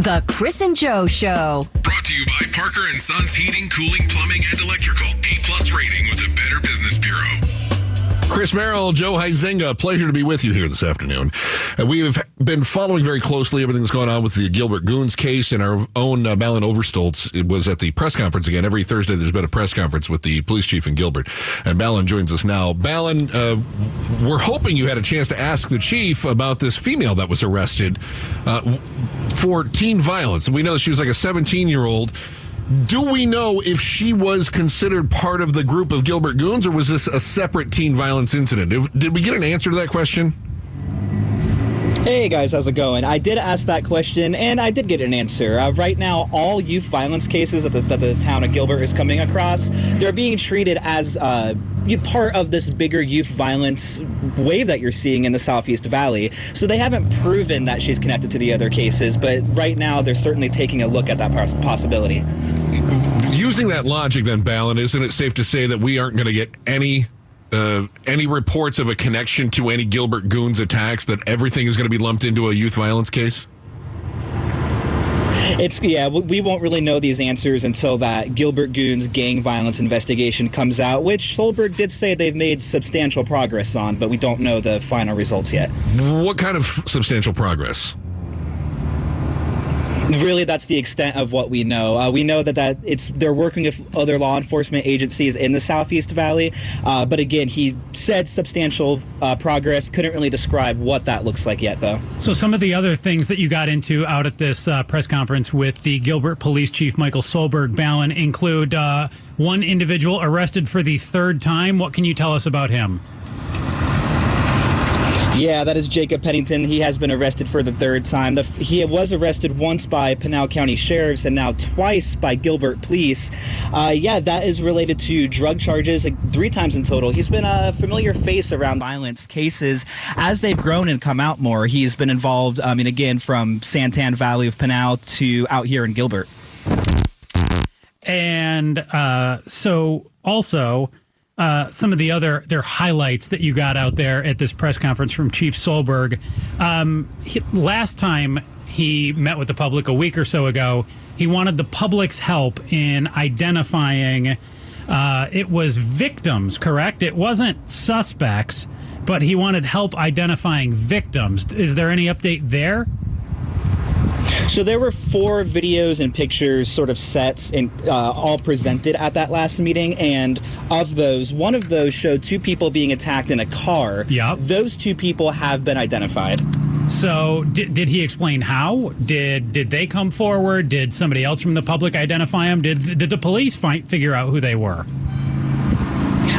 The Chris and Joe Show. Brought to you by Parker and Sons Heating, Cooling, Plumbing, and Electrical. A plus rating with the Better Business Bureau. Chris Merrill, Joe Huizenga, pleasure to be with you here this afternoon. Uh, we have been following very closely everything that's going on with the Gilbert Goons case, and our own uh, Balin Overstolz it was at the press conference again. Every Thursday, there's been a press conference with the police chief in Gilbert, and Balin joins us now. Balin, uh, we're hoping you had a chance to ask the chief about this female that was arrested uh, for teen violence, and we know she was like a 17 year old do we know if she was considered part of the group of Gilbert Goons or was this a separate teen violence incident? Did we get an answer to that question? Hey guys, how's it going? I did ask that question and I did get an answer. Uh, right now, all youth violence cases that the, that the, town of Gilbert is coming across, they're being treated as uh, part of this bigger youth violence wave that you're seeing in the Southeast Valley. So they haven't proven that she's connected to the other cases, but right now they're certainly taking a look at that possibility. Using that logic, then, Balin, isn't it safe to say that we aren't going to get any uh, any reports of a connection to any Gilbert Goons attacks? That everything is going to be lumped into a youth violence case? It's yeah, we won't really know these answers until that Gilbert Goons gang violence investigation comes out, which Soelberg did say they've made substantial progress on, but we don't know the final results yet. What kind of substantial progress? Really that's the extent of what we know. Uh, we know that that it's they're working with other law enforcement agencies in the Southeast Valley, uh, but again, he said substantial uh, progress. Couldn't really describe what that looks like yet, though. So some of the other things that you got into out at this uh, press conference with the Gilbert Police Chief Michael Soelberg Balin include uh, one individual arrested for the third time. What can you tell us about him? Yeah, that is Jacob Pennington. He has been arrested for the third time. The, he was arrested once by Pinal County Sheriffs and now twice by Gilbert Police. Uh, yeah, that is related to drug charges, like three times in total. He's been a familiar face around violence cases as they've grown and come out more. He's been involved, I mean, again, from Santan Valley of Pinal to out here in Gilbert. And uh, so also, uh, some of the other their highlights that you got out there at this press conference from Chief Soelberg. Um, he, last time he met with the public a week or so ago, he wanted the public's help in identifying. Uh, it was victims, correct? It wasn't suspects, but he wanted help identifying victims. Is there any update there? So there were four videos and pictures sort of sets and uh, all presented at that last meeting. And of those, one of those showed two people being attacked in a car. Yeah. Those two people have been identified. So did, did he explain how? Did did they come forward? Did somebody else from the public identify them? Did did the police find, figure out who they were?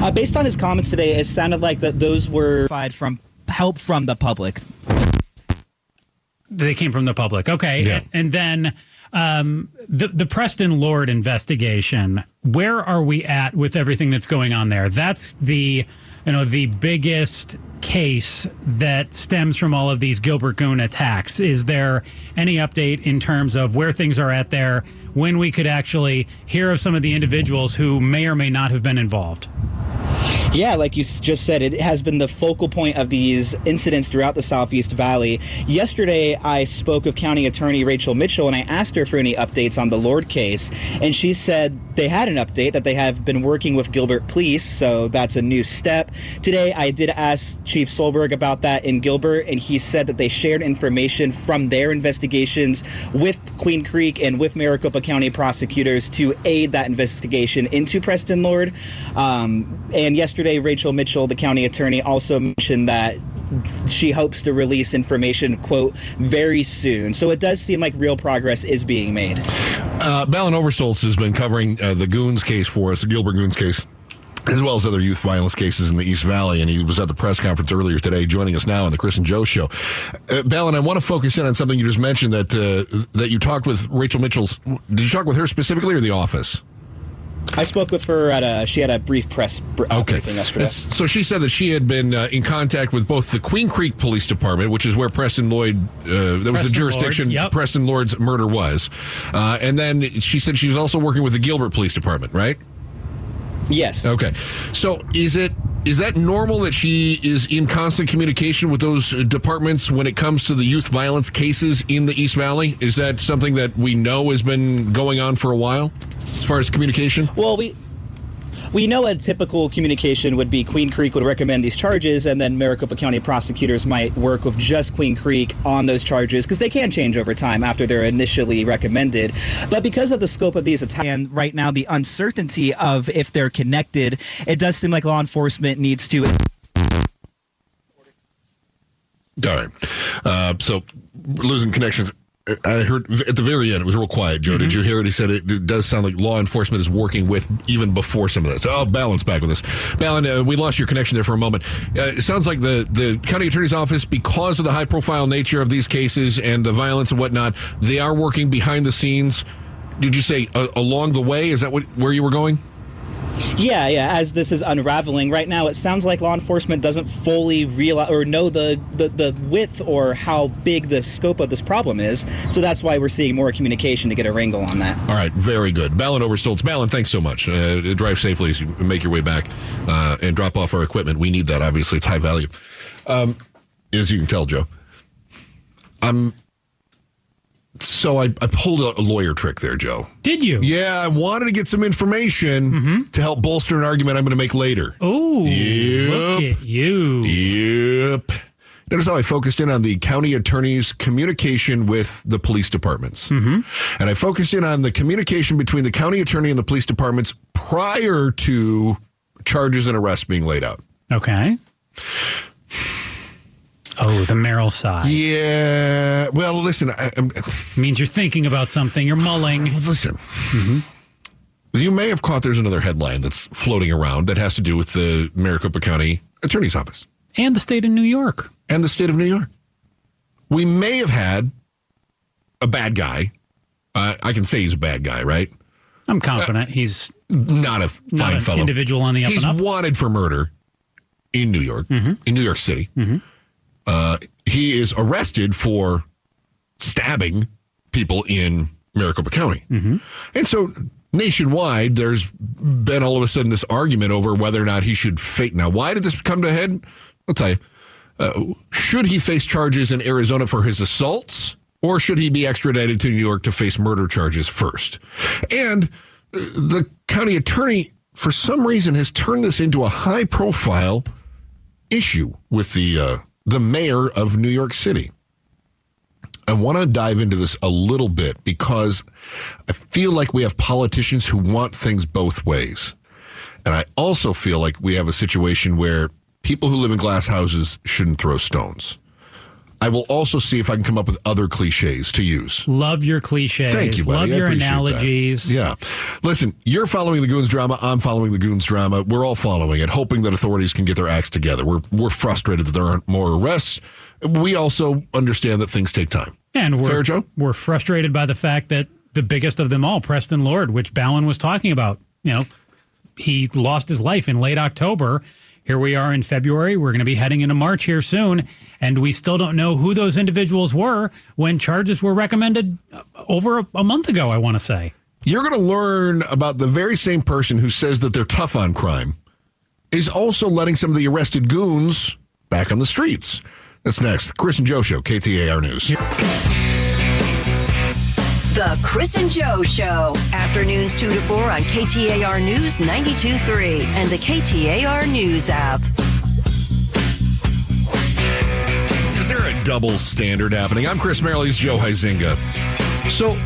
Uh, based on his comments today, it sounded like that those were from help from the public. They came from the public. Okay. Yeah. And then um, the the Preston Lord investigation. Where are we at with everything that's going on there? That's the you know the biggest case that stems from all of these Gilbert Goon attacks. Is there any update in terms of where things are at there? When we could actually hear of some of the individuals who may or may not have been involved? Yeah, like you just said, it has been the focal point of these incidents throughout the Southeast Valley. Yesterday, I spoke with County Attorney Rachel Mitchell and I asked her for any updates on the Lord case. And she said they had an update that they have been working with Gilbert Police, so that's a new step. Today, I did ask Chief Soelberg about that in Gilbert, and he said that they shared information from their investigations with Queen Creek and with Maricopa County prosecutors to aid that investigation into Preston Lord. Um, and yesterday, Rachel Mitchell, the county attorney, also mentioned that she hopes to release information, quote, very soon. So it does seem like real progress is being made. Uh, Balin Overstolz has been covering uh, the Goons case for us, the Gilbert Goons case as well as other youth violence cases in the East Valley. And he was at the press conference earlier today, joining us now on the Chris and Joe show. Uh, Balin, I want to focus in on something you just mentioned that uh, that you talked with Rachel Mitchell's. Did you talk with her specifically or the office? I spoke with her at a. She had a brief press br- okay. briefing yesterday. So she said that she had been uh, in contact with both the Queen Creek Police Department, which is where Preston Lloyd, uh, that was the jurisdiction Lord, yep. Preston Lord's murder was, uh, and then she said she was also working with the Gilbert Police Department, right? Yes. Okay. So is it is that normal that she is in constant communication with those departments when it comes to the youth violence cases in the East Valley? Is that something that we know has been going on for a while as far as communication? Well, we we know a typical communication would be Queen Creek would recommend these charges, and then Maricopa County prosecutors might work with just Queen Creek on those charges because they can change over time after they're initially recommended. But because of the scope of these attacks and right now the uncertainty of if they're connected, it does seem like law enforcement needs to. All right. Uh, so losing connections. I heard at the very end, it was real quiet, Joe. Did you hear it? He said it, it, does sound like law enforcement is working with even before some of this. Oh, Balin back with us. Balin, uh, we lost your connection there for a moment. Uh, it sounds like the, the county attorney's office, because of the high profile nature of these cases and the violence and whatnot, they are working behind the scenes. Did you say uh, along the way? Is that what where you were going? Yeah, yeah. As this is unraveling right now, it sounds like law enforcement doesn't fully realize or know the, the, the width or how big the scope of this problem is. So that's why we're seeing more communication to get a wrangle on that. All right, very good. Balin Overstolz. Balin, thanks so much. Uh, drive safely as you make your way back uh, and drop off our equipment. We need that, obviously. It's high value. Um, as you can tell, Joe, I'm so I, I pulled a, a, lawyer trick there, Joe. Did you? Yeah, I wanted to get some information mm-hmm. to help bolster an argument I'm going to make later. Oh, yep. look at you. Yep. Notice how I focused in on the county attorney's communication with the police departments. Mm-hmm. And I focused in on the communication between the county attorney and the police departments prior to charges and arrests being laid out. Okay. Oh, the Merrill side. Yeah. Well, listen. I, means you're thinking about something. You're mulling. Listen. Mm-hmm. You may have caught there's another headline that's floating around that has to do with the Maricopa County Attorney's Office and the state of New York and the state of New York. We may have had a bad guy. Uh, I can say he's a bad guy, right? I'm confident uh, he's not a fine not fellow. Individual on the up he's and up. wanted for murder in New York, mm-hmm. in New York City. Mm-hmm. Uh, he is arrested for stabbing people in Maricopa County. Mm-hmm. And so nationwide, there's been all of a sudden this argument over whether or not he should face. Now, why did this come to a head? I'll tell you. Uh, should he face charges in Arizona for his assaults, or should he be extradited to New York to face murder charges first? And uh, the county attorney, for some reason, has turned this into a high profile issue with the uh, the mayor of New York City. I want to dive into this a little bit because I feel like we have politicians who want things both ways. And I also feel like we have a situation where people who live in glass houses shouldn't throw stones. I will also see if I can come up with other cliches to use. Love your cliches. Thank you, buddy. Love your analogies. That. Yeah. Listen, you're following the Goons drama. I'm following the Goons drama. We're all following it, hoping that authorities can get their acts together. We're we're frustrated that there aren't more arrests. We also understand that things take time. And we're, Fair, Joe? we're frustrated by the fact that the biggest of them all, Preston Lord, which Balin was talking about, you know, he lost his life in late October here we are in February. We're going to be heading into March here soon, and we still don't know who those individuals were when charges were recommended uh, over a, a month ago, I want to say. You're going to learn about the very same person who says that they're tough on crime is also letting some of the arrested goons back on the streets. That's next. Chris and Joe Show, KTAR News. The Chris and Joe Show. Afternoons 2 to 4 on KTAR News 92.3 and the KTAR News app. Is there a double standard happening? I'm Chris Merrill. He's Joe Huizenga. So,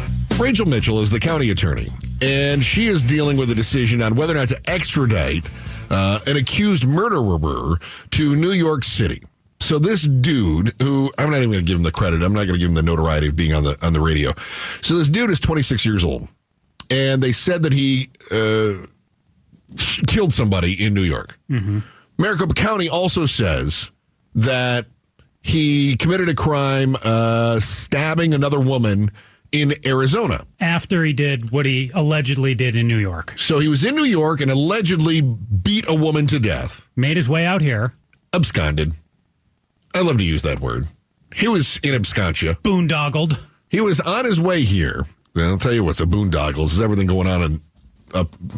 Rachel Mitchell is the county attorney, and she is dealing with a decision on whether or not to extradite uh, an accused murderer to New York City. So this dude, who I'm not even going to give him the credit, I'm not going to give him the notoriety of being on the on the radio. So this dude is 26 years old, and they said that he uh, killed somebody in New York. Mm-hmm. Maricopa County also says that he committed a crime uh, stabbing another woman in Arizona. After he did what he allegedly did in New York. So he was in New York and allegedly beat a woman to death. Made his way out here. Absconded. I love to use that word. He was in abscondia. Boondoggled. He was on his way here. And I'll tell you what's a boondoggles is everything going on and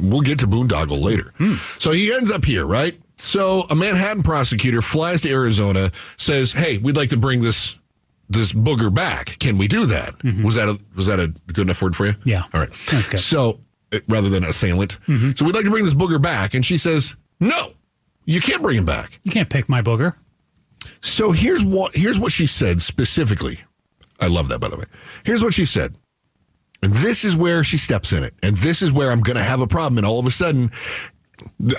we'll get to boondoggle later. Hmm. So he ends up here, right? So a Manhattan prosecutor flies to Arizona, says, "Hey, we'd like to bring this this booger back. Can we do that? Was that a was that a good enough word for you? Mm-hmm. Yeah. All right. That's good. So uh, rather than assailant, so we'd like to bring this booger back, and she says, "No, you can't bring him back." You can't pick my booger. So here's what here's what she said specifically. I love that by the way. Here's what she said. And this is where she steps in it. And this is where I'm going to have a problem and all of a sudden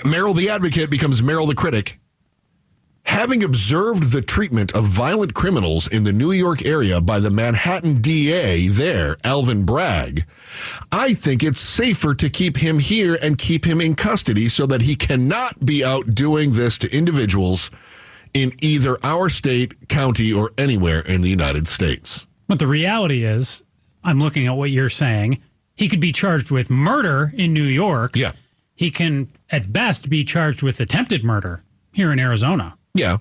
Merrill the advocate becomes Merrill the critic. Having observed the treatment of violent criminals in the New York area by the Manhattan DA there, Alvin Bragg, I think it's safer to keep him here and keep him in custody so that he cannot be out doing this to individuals in either our state, county, or anywhere in the United States. But the reality is, I'm looking at what you're saying. He could be charged with murder in New York. Yeah. He can, at best, be charged with attempted murder here in Arizona. Yeah.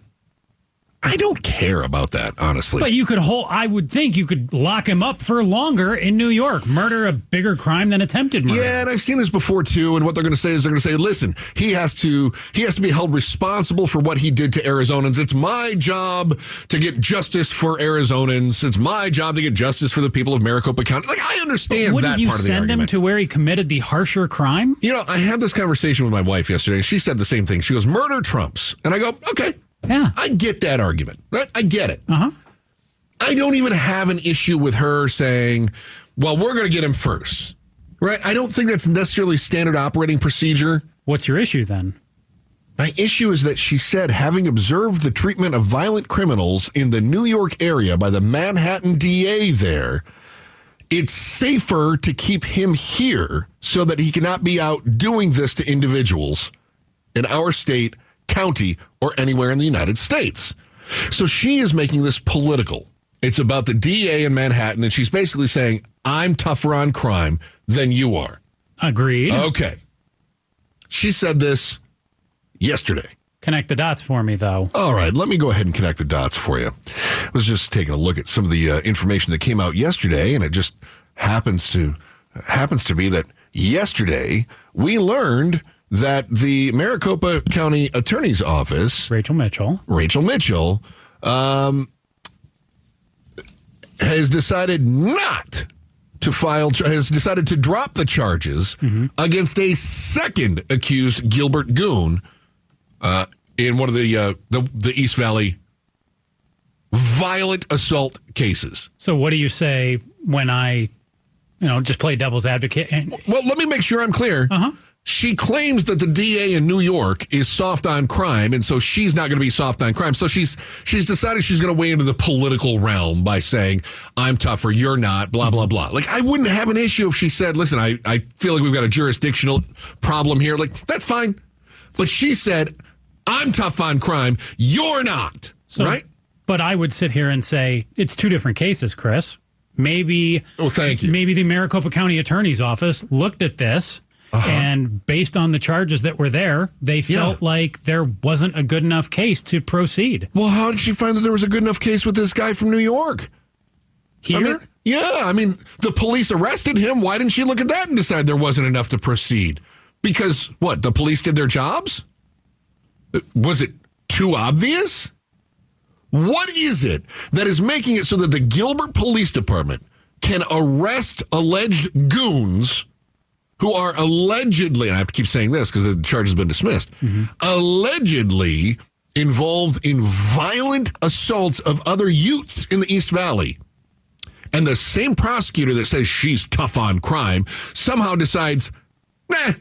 I don't care about that, honestly. But you could hold, I would think you could lock him up for longer in New York. Murder a bigger crime than attempted murder. Yeah, and I've seen this before too. And what they're going to say is they're going to say, "Listen, he has to he has to be held responsible for what he did to Arizonans. It's my job to get justice for Arizonans. It's my job to get justice for the people of Maricopa County." Like I understand Wouldn't that you part of the argument. send him to where he committed the harsher crime? you know, I had this conversation with my wife yesterday, and she said the same thing. She goes, "Murder trumps," and I go, "Okay, Yeah. I get that argument. Right? I get it. Uh huh. I don't even have an issue with her saying, well, we're going to get him first. Right? I don't think that's necessarily standard operating procedure. What's your issue then? My issue is that she said, having observed the treatment of violent criminals in the New York area by the Manhattan DA there, it's safer to keep him here so that he cannot be out doing this to individuals in our state, county, or anywhere in the United States. So she is making this political. It's about the DA in Manhattan, and she's basically saying, I'm tougher on crime than you are. Agreed. Okay. She said this yesterday. Connect the dots for me, though. All right, let me go ahead and connect the dots for you. I was just taking a look at some of the uh, information that came out yesterday, and it just happens to happens to be that yesterday we learned that the Maricopa County Attorney's Office, Rachel Mitchell. Rachel Mitchell, um, has decided not to file has decided to drop the charges against a second accused Gilbert Goon uh, in one of the, uh, the the East Valley violent assault cases. So, what do you say when I, you know, just play devil's advocate? And Well, let me make sure I'm clear. Uh-huh. She claims that the DA in New York is soft on crime, and so she's not going to be soft on crime. So she's she's decided she's going to weigh into the political realm by saying, "I'm tougher, you're not." Blah blah mm-hmm. blah. Like I wouldn't have an issue if she said, "Listen, I I feel like we've got a jurisdictional problem here." Like that's fine, but she said, "I'm tough on crime, you're not." so, right? But I would sit here and say it's two different cases, Chris. Maybe. Oh, thank you. Maybe the Maricopa County Attorney's Office looked at this. And based on the charges that were there, they Uh-huh. Yeah. felt like there wasn't a good enough case to proceed. Well, how did she find that there was a good enough case with this guy from New York? Here, I mean, yeah, I mean, the police arrested him. Why didn't she look at that and decide there wasn't enough to proceed? Because what? The police did their jobs? Was it too obvious? What is it that is making it so that the Gilbert Police Department can arrest alleged goons who are allegedly, and I have to keep saying this because the charge has been dismissed, allegedly involved in violent assaults of other youths in the East Valley? And the same prosecutor that says she's tough on crime somehow decides, nah,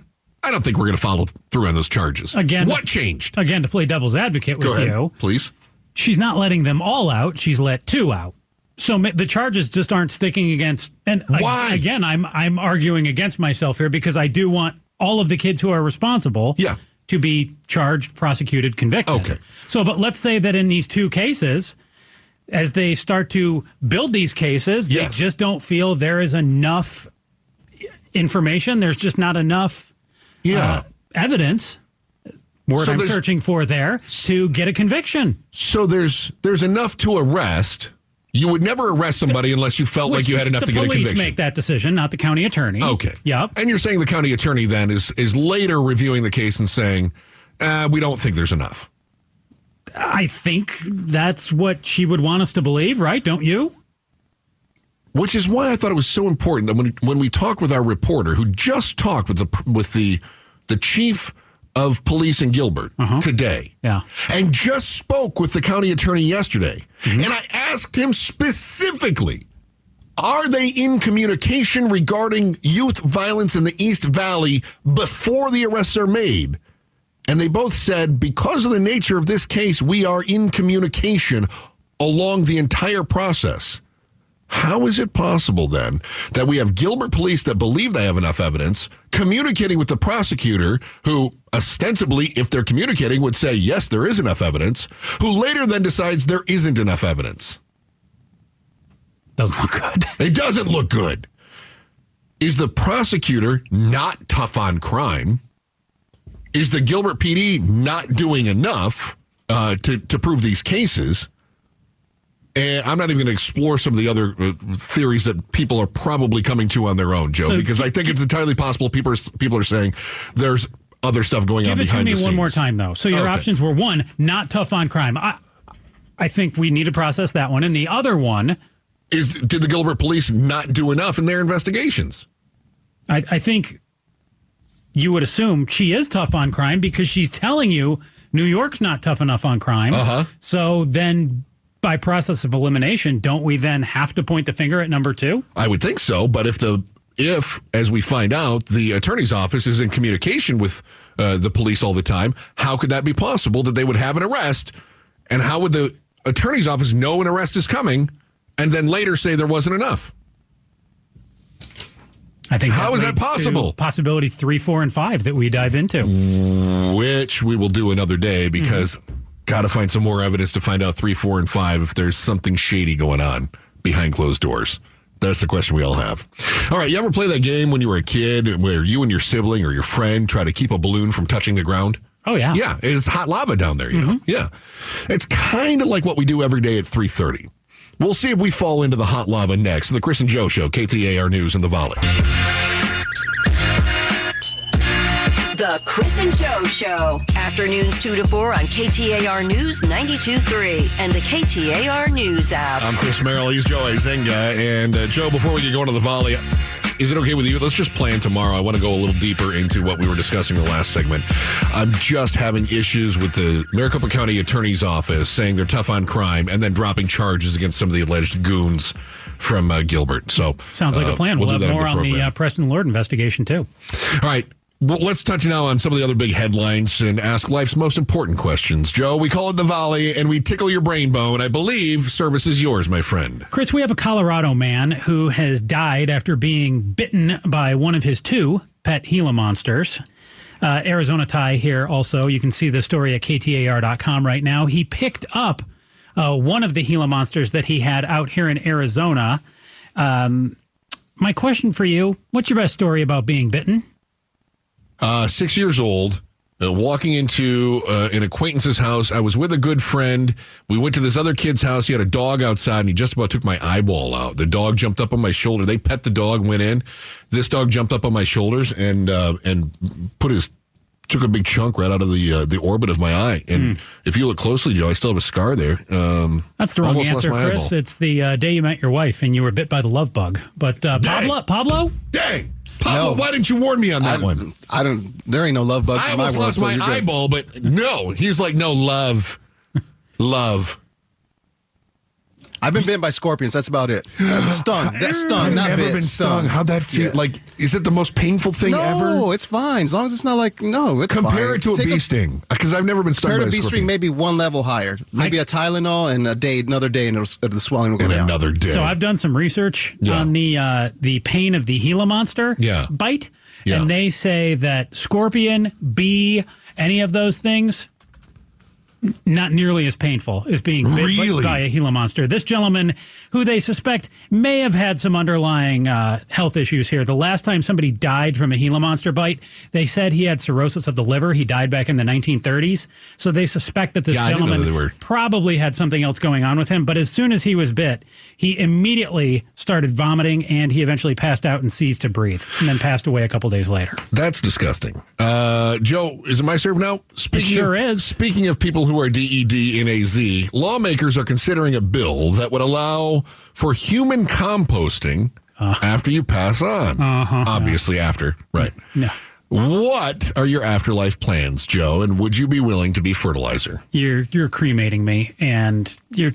I don't think we're going to follow through on those charges. Again- what changed? again, to play devil's advocate with ahead, you, please. she's not letting them all out. She's let two out. So the charges just aren't sticking against. And Why? again, I'm I'm arguing against myself here because I do want all of the kids who are responsible. Yeah. To be charged, prosecuted, convicted. Okay. So, but let's say that in these two cases, as they start to build these cases, Yes. they just don't feel there is enough information. There's just not enough uh, Yeah. evidence. Word So I'm searching for there to get a conviction. so there's there's enough to arrest. You would never arrest somebody unless you felt like you had enough to get a police conviction. make that decision, not the county attorney. Okay. Yep. And you're saying the county attorney then is is later reviewing the case and saying, Uh, we don't think there's enough. I think that's what she would want us to believe, right? Don't you? Which is why I thought it was so important that when when we talked with our reporter who just talked with the with the the chief of police in Gilbert uh-huh. today, Yeah. and just spoke with the county attorney yesterday, mm-hmm. and I asked him specifically. Are they in communication regarding youth violence in the East Valley before the arrests are made? And they both said, because of the nature of this case, we are in communication along the entire process. How is it possible then that we have Gilbert police that believe they have enough evidence communicating with the prosecutor, who ostensibly, if they're communicating, would say, yes, there is enough evidence, who later then decides there isn't enough evidence? Doesn't look good. It doesn't look good. Is the prosecutor not tough on crime? Is the Gilbert PD not doing enough uh, to to prove these cases? And I'm not even going to explore some of the other uh, theories that people are probably coming to on their own, Joe, So because I think it's entirely possible people are, people are saying there's other stuff going on behind the scenes. Give it to me one more time, though. So your Okay. options were one, not tough on crime. I, I think we need to process that one, and the other one, Is did the Gilbert police not do enough in their investigations? I, I think you would assume she is tough on crime because she's telling you New York's not tough enough on crime. Uh-huh. So then, by process of elimination, don't we then have to point the finger at number two? I would think so, but if the if, as we find out, the attorney's office is in communication with uh, the police all the time, how could that be possible that they would have an arrest? And how would the attorney's office know an arrest is coming and then later say there wasn't enough? I think How is that possible? Possibilities three, four, and five that we dive into. Which we will do another day because got to find some more evidence to find out three, four, and five if there's something shady going on behind closed doors. That's the question we all have. All right, you ever play that game when you were a kid where you and your sibling or your friend try to keep a balloon from touching the ground? Oh yeah, Yeah, it's hot lava down there, you know. Mm-hmm. Yeah. It's kind of like what we do every day at 3:30. We'll see if we fall into the hot lava next. The Chris and Joe show, KTAR News and the Valley. The Chris and Joe Show. Afternoons 2 to 4 on KTAR News 92.3 and the KTAR News app. I'm Chris Merrill. He's Joe Huizenga. And uh, Joe, before we get going to the volley, is it okay with you? Let's just plan tomorrow. I want to go a little deeper into what we were discussing in the last segment. I'm just having issues with the Maricopa County Attorney's Office saying they're tough on crime and then dropping charges against some of the alleged goons from uh, Gilbert. So sounds like uh, a plan. We'll, do have that in more on the uh, Preston Lord investigation too. All right. Well, let's touch now on some of the other big headlines and ask life's most important questions. Joe, we call it the Volley and we tickle your brain bone. I believe service is yours, my friend. Chris, we have a Colorado man who has died after being bitten by one of his two pet Gila monsters. Uh, Arizona tie here also. You can see the story at KTAR.com right now. He picked up uh, one of the Gila monsters that he had out here in Arizona. Um, my question for you what's your best story about being bitten? Uh, six years old, uh, walking into uh, an acquaintance's house. I was with a good friend. We went to this other kid's house. He had a dog outside, and he just about took my eyeball out. The dog jumped up on my shoulder. They pet the dog, went in. This dog jumped up on my shoulders and uh, and put his took a big chunk right out of the uh, the orbit of my eye. And if you look closely, Joe, I still have a scar there. Um, That's the wrong answer, Chris. eyeball. It's the uh, day you met your wife and you were bit by the love bug. But uh, Pablo, Pablo, Dang, Pablo, No. why didn't you warn me on that I, one? I don't. There ain't no love bugs I in my almost world. lost so my good. eyeball, but no. He's like, no, love. love. I've been bitten by scorpions. That's about it. Uh, stung. That stung. I've not never bit, been stung. How'd that feel? Yeah. Like, is it the most painful thing no, ever? No, it's fine as long as it's not like no. It's Compare fine. it to a Take bee sting because I've never been stung Compare by it to a bee sting, maybe one level higher. Maybe a Tylenol and a day, another day, and it'll, the swelling will go in down. another day. So I've done some research Yeah. on the uh, the pain of the Gila monster Yeah. bite, Yeah. and they say that scorpion, bee, any of those things, not nearly as painful as being bit by- Really? by a Gila monster. This gentleman, who they suspect may have had some underlying uh, health issues here. The last time somebody died from a Gila monster bite, they said he had cirrhosis of the liver. He died back in the 1930s. So they suspect that this Yeah, I didn't know gentleman probably had something else going on with him. But as soon as he was bit, he immediately started vomiting and he eventually passed out and ceased to breathe and then passed away a couple days later. That's disgusting. Uh, Joe, is it my serve now? Speaking sure of, is. Speaking of people who are DEDNAZ, lawmakers are considering a bill that would allow for human composting after you pass on. Obviously, after. Right. No. What are your afterlife plans, Joe? And would you be willing to be fertilizer? you're you're cremating me and you're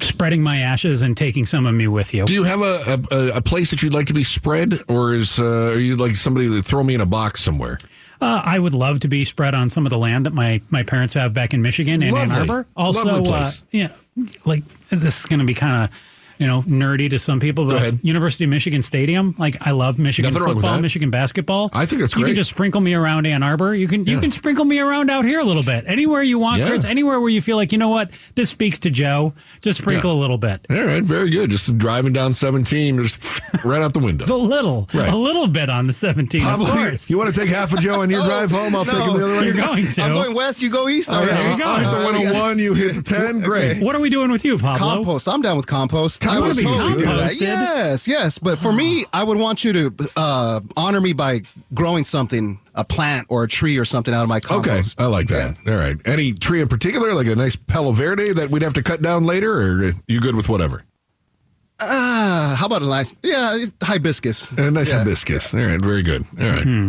spreading my ashes and taking some of me with you. Do you have a, a, a place that you'd like to be spread, or is uh, are you like somebody that throw me in a box somewhere? Uh, I would love to be spread on some of the land that my, my parents have back in Michigan and Ann Arbor. Also, uh, yeah, like this is going to be kind of you know nerdy to some people, but ahead. University of Michigan Stadium, like I love Michigan Nothing football. Michigan basketball. I think it's that's You can just sprinkle me around Ann Arbor. You can you can sprinkle me around out here a little bit, anywhere you want, Yeah. Chris. Anywhere where you feel like you know what this speaks to Joe, just sprinkle Yeah. a little bit. All right, very good. Just driving down 17, just right out the window. A little, Right. a little bit on the 17, Probably. of course. You want to take half a Joe on your drive home? I'll take him the other way. You're going to. I'm going west. You go east. Oh, All right, there you go. I'll hit the 101. You hit the 10. Great. What are we doing with you, Pablo? Compost. I'm down with compost. Compost I would is totally do that. Yes, yes. But for me, I would want you to uh, honor me by growing something, a plant or a tree or something out of my Okay. I like that. All right. Any tree in particular, like a nice Palo Verde that we'd have to cut down later, or you good with whatever? Ah, how about a nice, yeah, hibiscus. A nice Yeah. hibiscus. All right, very good. All right. Hmm.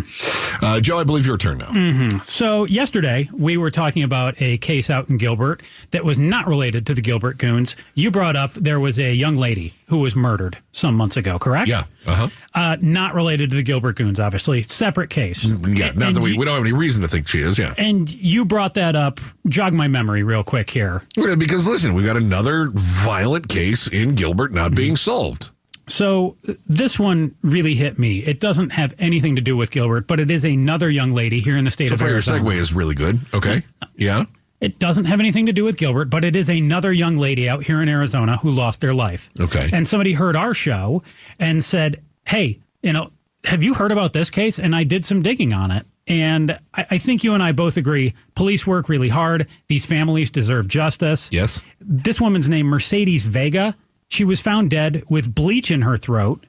Uh, Joe, I believe your turn now. So, yesterday we were talking about a case out in Gilbert that was not related to the Gilbert Goons. You brought up there was a young lady who was murdered some months ago, correct? Yeah. Uh-huh. Uh, not related to the Gilbert Goons, obviously. Separate case. Yeah, not that we, you- we don't have any reason to think she is, yeah. And you brought that up. Jog my memory real quick here. Yeah, Because listen, we got another violent case in Gilbert not being solved. So this one really hit me. It doesn't have anything to do with Gilbert, but it is another young lady here in the state So of far, your Arizona. segue is really good. Okay. Yeah. It doesn't have anything to do with Gilbert, but it is another young lady out here in Arizona who lost their life. Okay. And somebody heard our show and said, Hey, you know, have you heard about this case? And I did some digging on it. And I, I think you and I both agree police work really hard. These families deserve justice. Yes. This woman's name, Mercedes Vega, she was found dead with bleach in her throat.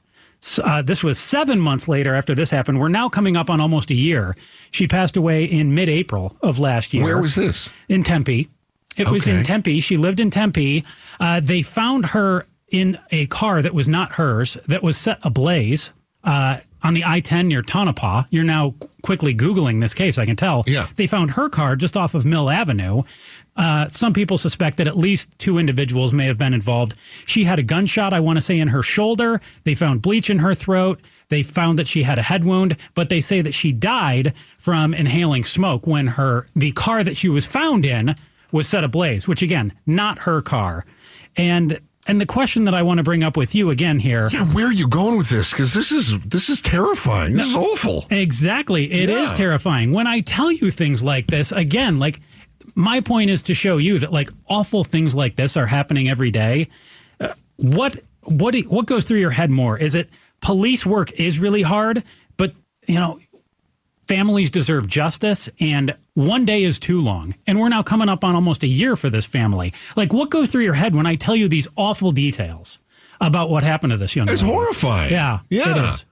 Uh, this was seven months later after this happened. We're now coming up on almost a year. She passed away in mid April of last year Where was this? in Tempe. It was in Tempe. She lived in Tempe. Uh, they found her in a car that was not hers, that was set ablaze uh, on the I 10 near Tonopah. You're now quickly Googling this case, I can tell. Yeah. They found her car just off of Mill Avenue. Uh, some people suspect that at least two individuals may have been involved. She had a gunshot, I want to say, in her shoulder. They found bleach in her throat. They found that she had a head wound, but they say that she died from inhaling smoke when her the car that she was found in was set ablaze, which again, not her car. And and the question that I want to bring up with you again here. Yeah, where are you going with this? Because this is this is terrifying. This is awful. Exactly. it is Yeah. terrifying. When I tell you things like this, again, like my point is to show you that like awful things like this are happening every day. Uh, what what what goes through your head more? Is it police work is really hard, but you know, families deserve justice and one day is too long. And we're now coming up on almost a year for this family. Like what goes through your head when I tell you these awful details about what happened to this young man? It's horrifying. Yeah, Yeah. it is.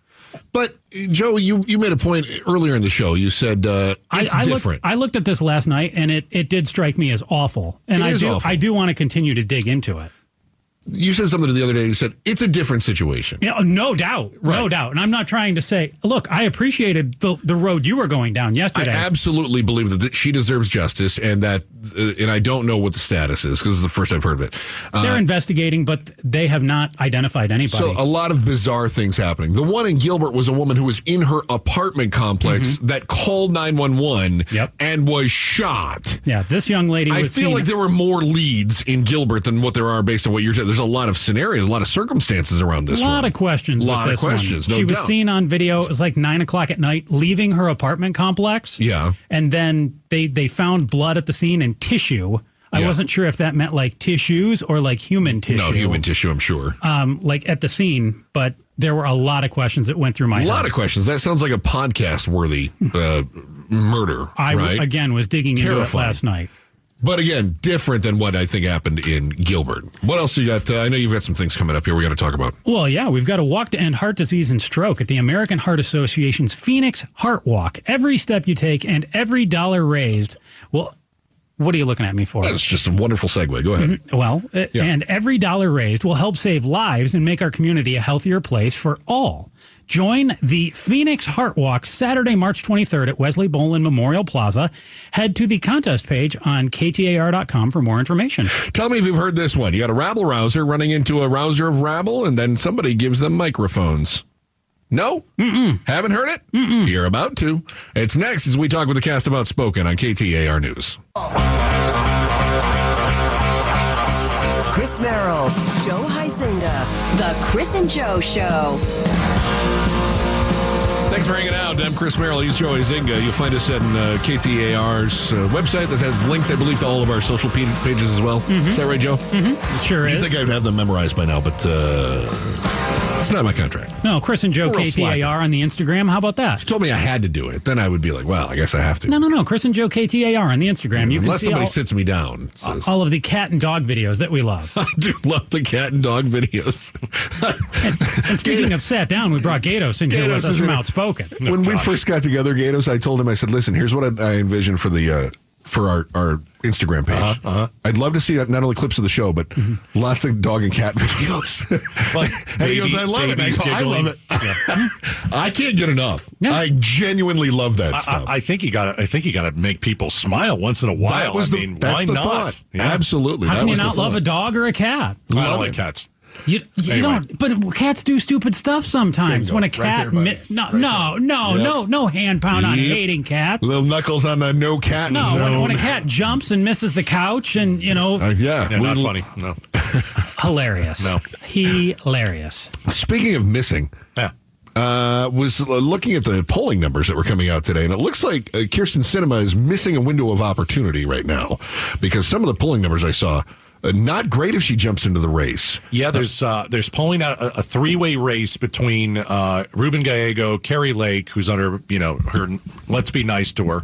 But Joe, you you made a point earlier in the show. You said uh, it's I, I different. Looked, I looked at this last night, and it, it did strike me as awful. And It I do awful. I do want to continue to dig into it. You said something the other day. And you said it's a different situation. Yeah, no doubt, no doubt. And I'm not trying to say, look, I appreciated the the road you were going down yesterday. I absolutely believe that, that she deserves justice, and that, uh, and I don't know what the status is because it's the first I've heard of it. Uh, They're investigating, but they have not identified anybody. So a lot of bizarre things happening. The one in Gilbert was a woman who was in her apartment complex that called 911 Mm-hmm. Yep. and was shot. yeah, this young lady I feel like there were more leads in Gilbert than what there are based on what you're saying. There's there's a lot of scenarios, a lot of circumstances around this A lot one. of questions. A Lot of questions, no she was seen on video. It was like nine o'clock at night, leaving her apartment complex. Yeah. and then they they found blood at the scene and tissue. I Yeah. wasn't sure if that meant like tissues or like human tissue. No human tissue, I'm sure. um, like at the scene, but there were a lot of questions that went through my a head. A lot of questions. That sounds like a podcast worthy uh, murder, I right? again was digging into it last night. But again, different than what I think happened in Gilbert. What else you got? Uh, I know you've got some things coming up here we got to talk about. Well, yeah, we've got a walk to end heart disease and stroke at the American Heart Association's Phoenix Heart Walk. Every step you take and every dollar raised will. What are you looking at me for? That's just a wonderful segue. Go ahead. Well, uh, Yeah. and every dollar raised will help save lives and make our community a healthier place for all. Join the Phoenix Heart Walk Saturday, March 23rd at Wesley Bolin Memorial Plaza. Head to the contest page on ktar.com for more information. Tell me if you've heard this one. You got a rabble rouser running into a rouser of rabble, and then somebody gives them microphones. No? Mm-mm. Haven't heard it? Mm-mm. You're about to. It's next as we talk with the cast about Spoken on KTAR News. Chris Merrill, Joe Huizinga, The Chris and Joe Show. Thanks for hanging out. I'm Chris Merrill. He's Joe Huizenga. You'll find us at uh, KTAR's uh, website that has links, I believe, to all of our social pages as well. Is that right, Joe? It sure You'd is. think I'd have them memorized by now, but uh, it's not my contract. no, Chris and Joe We're KTAR on the Instagram. How about that? You told me I had to do it. Then I would be like, well, I guess I have to. No, no, no. Chris and Joe KTAR on the Instagram. You can Unless somebody all, sits me down. says, all of the cat and dog videos that we love. I do love the cat and dog videos. And speaking of sat down, we brought Gatos in here Gatos with us from in it. Outspoken. when we first got together, Gatos, I told him, I said, listen, here's what I, I envision for the uh, for our, our Instagram page. Uh-huh, I'd love to see not only clips of the show, but lots of dog and cat videos. Like and he goes, I love it. I, go, I love giggling. it. I can't get enough. Yeah. I genuinely love that I, stuff. I I think you got. I think you got to make people smile once in a while. that was I the, mean, that's why the not? thought. Yeah. Absolutely. How that can you was the not love a dog or a cat? I Love don't like it. cats. You, you Anyway. don't, but cats do stupid stuff sometimes. Bingo. When a Right cat, there, mi- no, Right no, no, Yep. no, no hand pound on Yep. hating cats. Little knuckles on the no cat no, zone. when, when a cat jumps and misses the couch, and you know, Uh, yeah. Yeah, not funny. No. hilarious. No. hilarious. Speaking of missing, Yeah. uh, was uh, looking at the polling numbers that were coming out today, and it looks like uh, Kyrsten Sinema is missing a window of opportunity right now because some of the polling numbers I saw, not great if she jumps into the race. Yeah, there's uh, there's polling out a, a three way race between uh, Ruben Gallego, Kari Lake, who's under you know her. Let's be nice to her,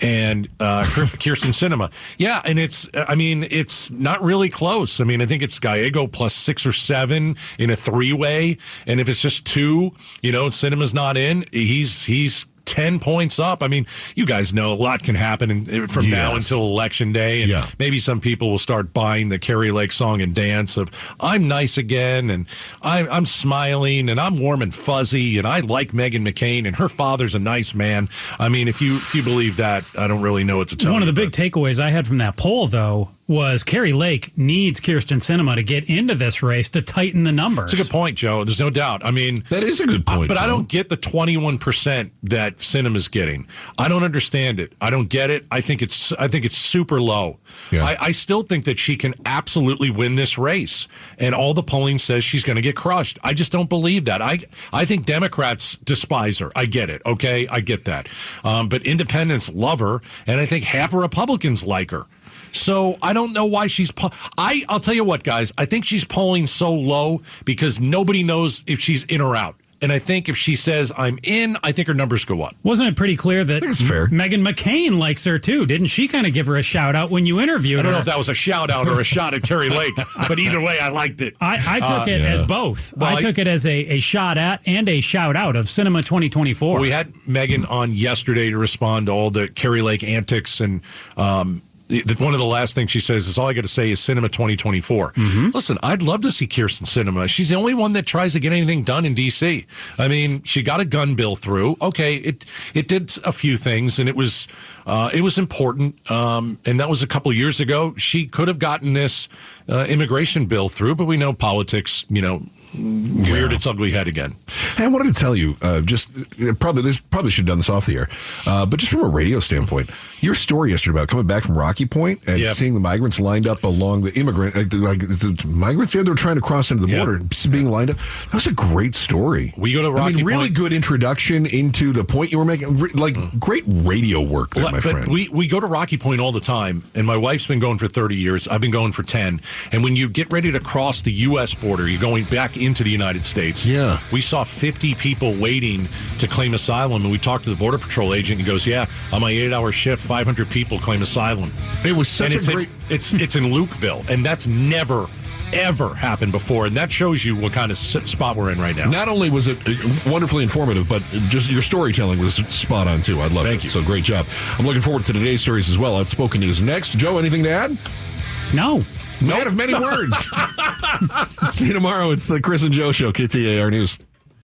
and uh, Kyrsten Sinema. Yeah, and it's I mean it's not really close. I mean I think it's Gallego plus six or seven in a three way, and if it's just two, you know, Sinema's not in. He's he's. 10 points up. I mean, you guys know a lot can happen in, eh, from now until election day. And Yeah. maybe some people will start buying the Kari Lake song and dance of I'm nice again and I'm, I'm smiling and I'm warm and fuzzy and I like Meghan McCain and her father's a nice man. I mean, if you if you believe that, I don't really know what to tell One of you, the big takeaways I had from that poll, though, was Kari Lake needs Kyrsten Sinema to get into this race to tighten the numbers. It's a good point, Joe. There's no doubt. I mean, That is a good point. but I don't get the 21% that Sinema's getting. I don't understand it. I don't get it. I think it's I think it's super low. Yeah. I, I still think that she can absolutely win this race. And all the polling says she's going to get crushed. I just don't believe that. I I think Democrats despise her. I get it. Okay, I get that. Um, but independents love her, and I think half of Republicans like her. So I don't know why she's. Po- I I'll tell you what, guys. I think she's polling so low because nobody knows if she's in or out. And I think if she says I'm in, I think her numbers go up. Wasn't it pretty clear that it's fair. Meghan McCain likes her too? Didn't she kind of give her a shout out when you interviewed I don't her? know if that was a shout out or a shot at Kari Lake, but either way, I liked it. I, I took it yeah. as both. Well, I I- took it as a, a shot at and a shout out of Sinema 2024. We had Meghan on yesterday to respond to all the Kari Lake antics and. Um, the- the- one of the last things she says is all I got to say is Sinema 2024. Mm-hmm. Listen, I'd love to see Kyrsten Sinema. She's the only one that tries to get anything done in D.C. I mean, she got a gun bill through. Okay, it it did a few things, and it was Uh, it was important, um, and that was a couple years ago. She could have gotten this uh, immigration bill through, but we know politics, you know, reared its ugly head again. Hey, I wanted to tell you, uh, just uh, probably this probably should have done this off the air, uh, but just from a radio standpoint, your story yesterday about coming back from Rocky Point and Yep. seeing the migrants lined up along the immigrant, like, the- like the migrants there, they're trying to cross into the Yep. border, being lined up. That was a great story. We go to I Rocky mean, really Point- good introduction into the point you were making. Like great radio work there, my but friend. we we go to Rocky Point all the time, and my wife's been going for thirty years. I've been going for ten. And when you get ready to cross the U.S. border, you're going back into the United States. Yeah. we saw fifty people waiting to claim asylum, and we talked to the border patrol agent. And he goes, "Yeah, on my eight-hour shift, five hundred people claim asylum." it was such and a it's great. in, it's it's in Lukeville, and that's never ever happened before, and that shows you what kind of spot we're in right now. Not only was it uh, wonderfully informative, but just your storytelling was spot on too. I love Thank it. you. So great job. I'm looking forward to today's stories as well. Outspoken News next. Joe, anything to add? No. Man of many words. See you tomorrow. It's the Chris and Joe Show, KTAR News.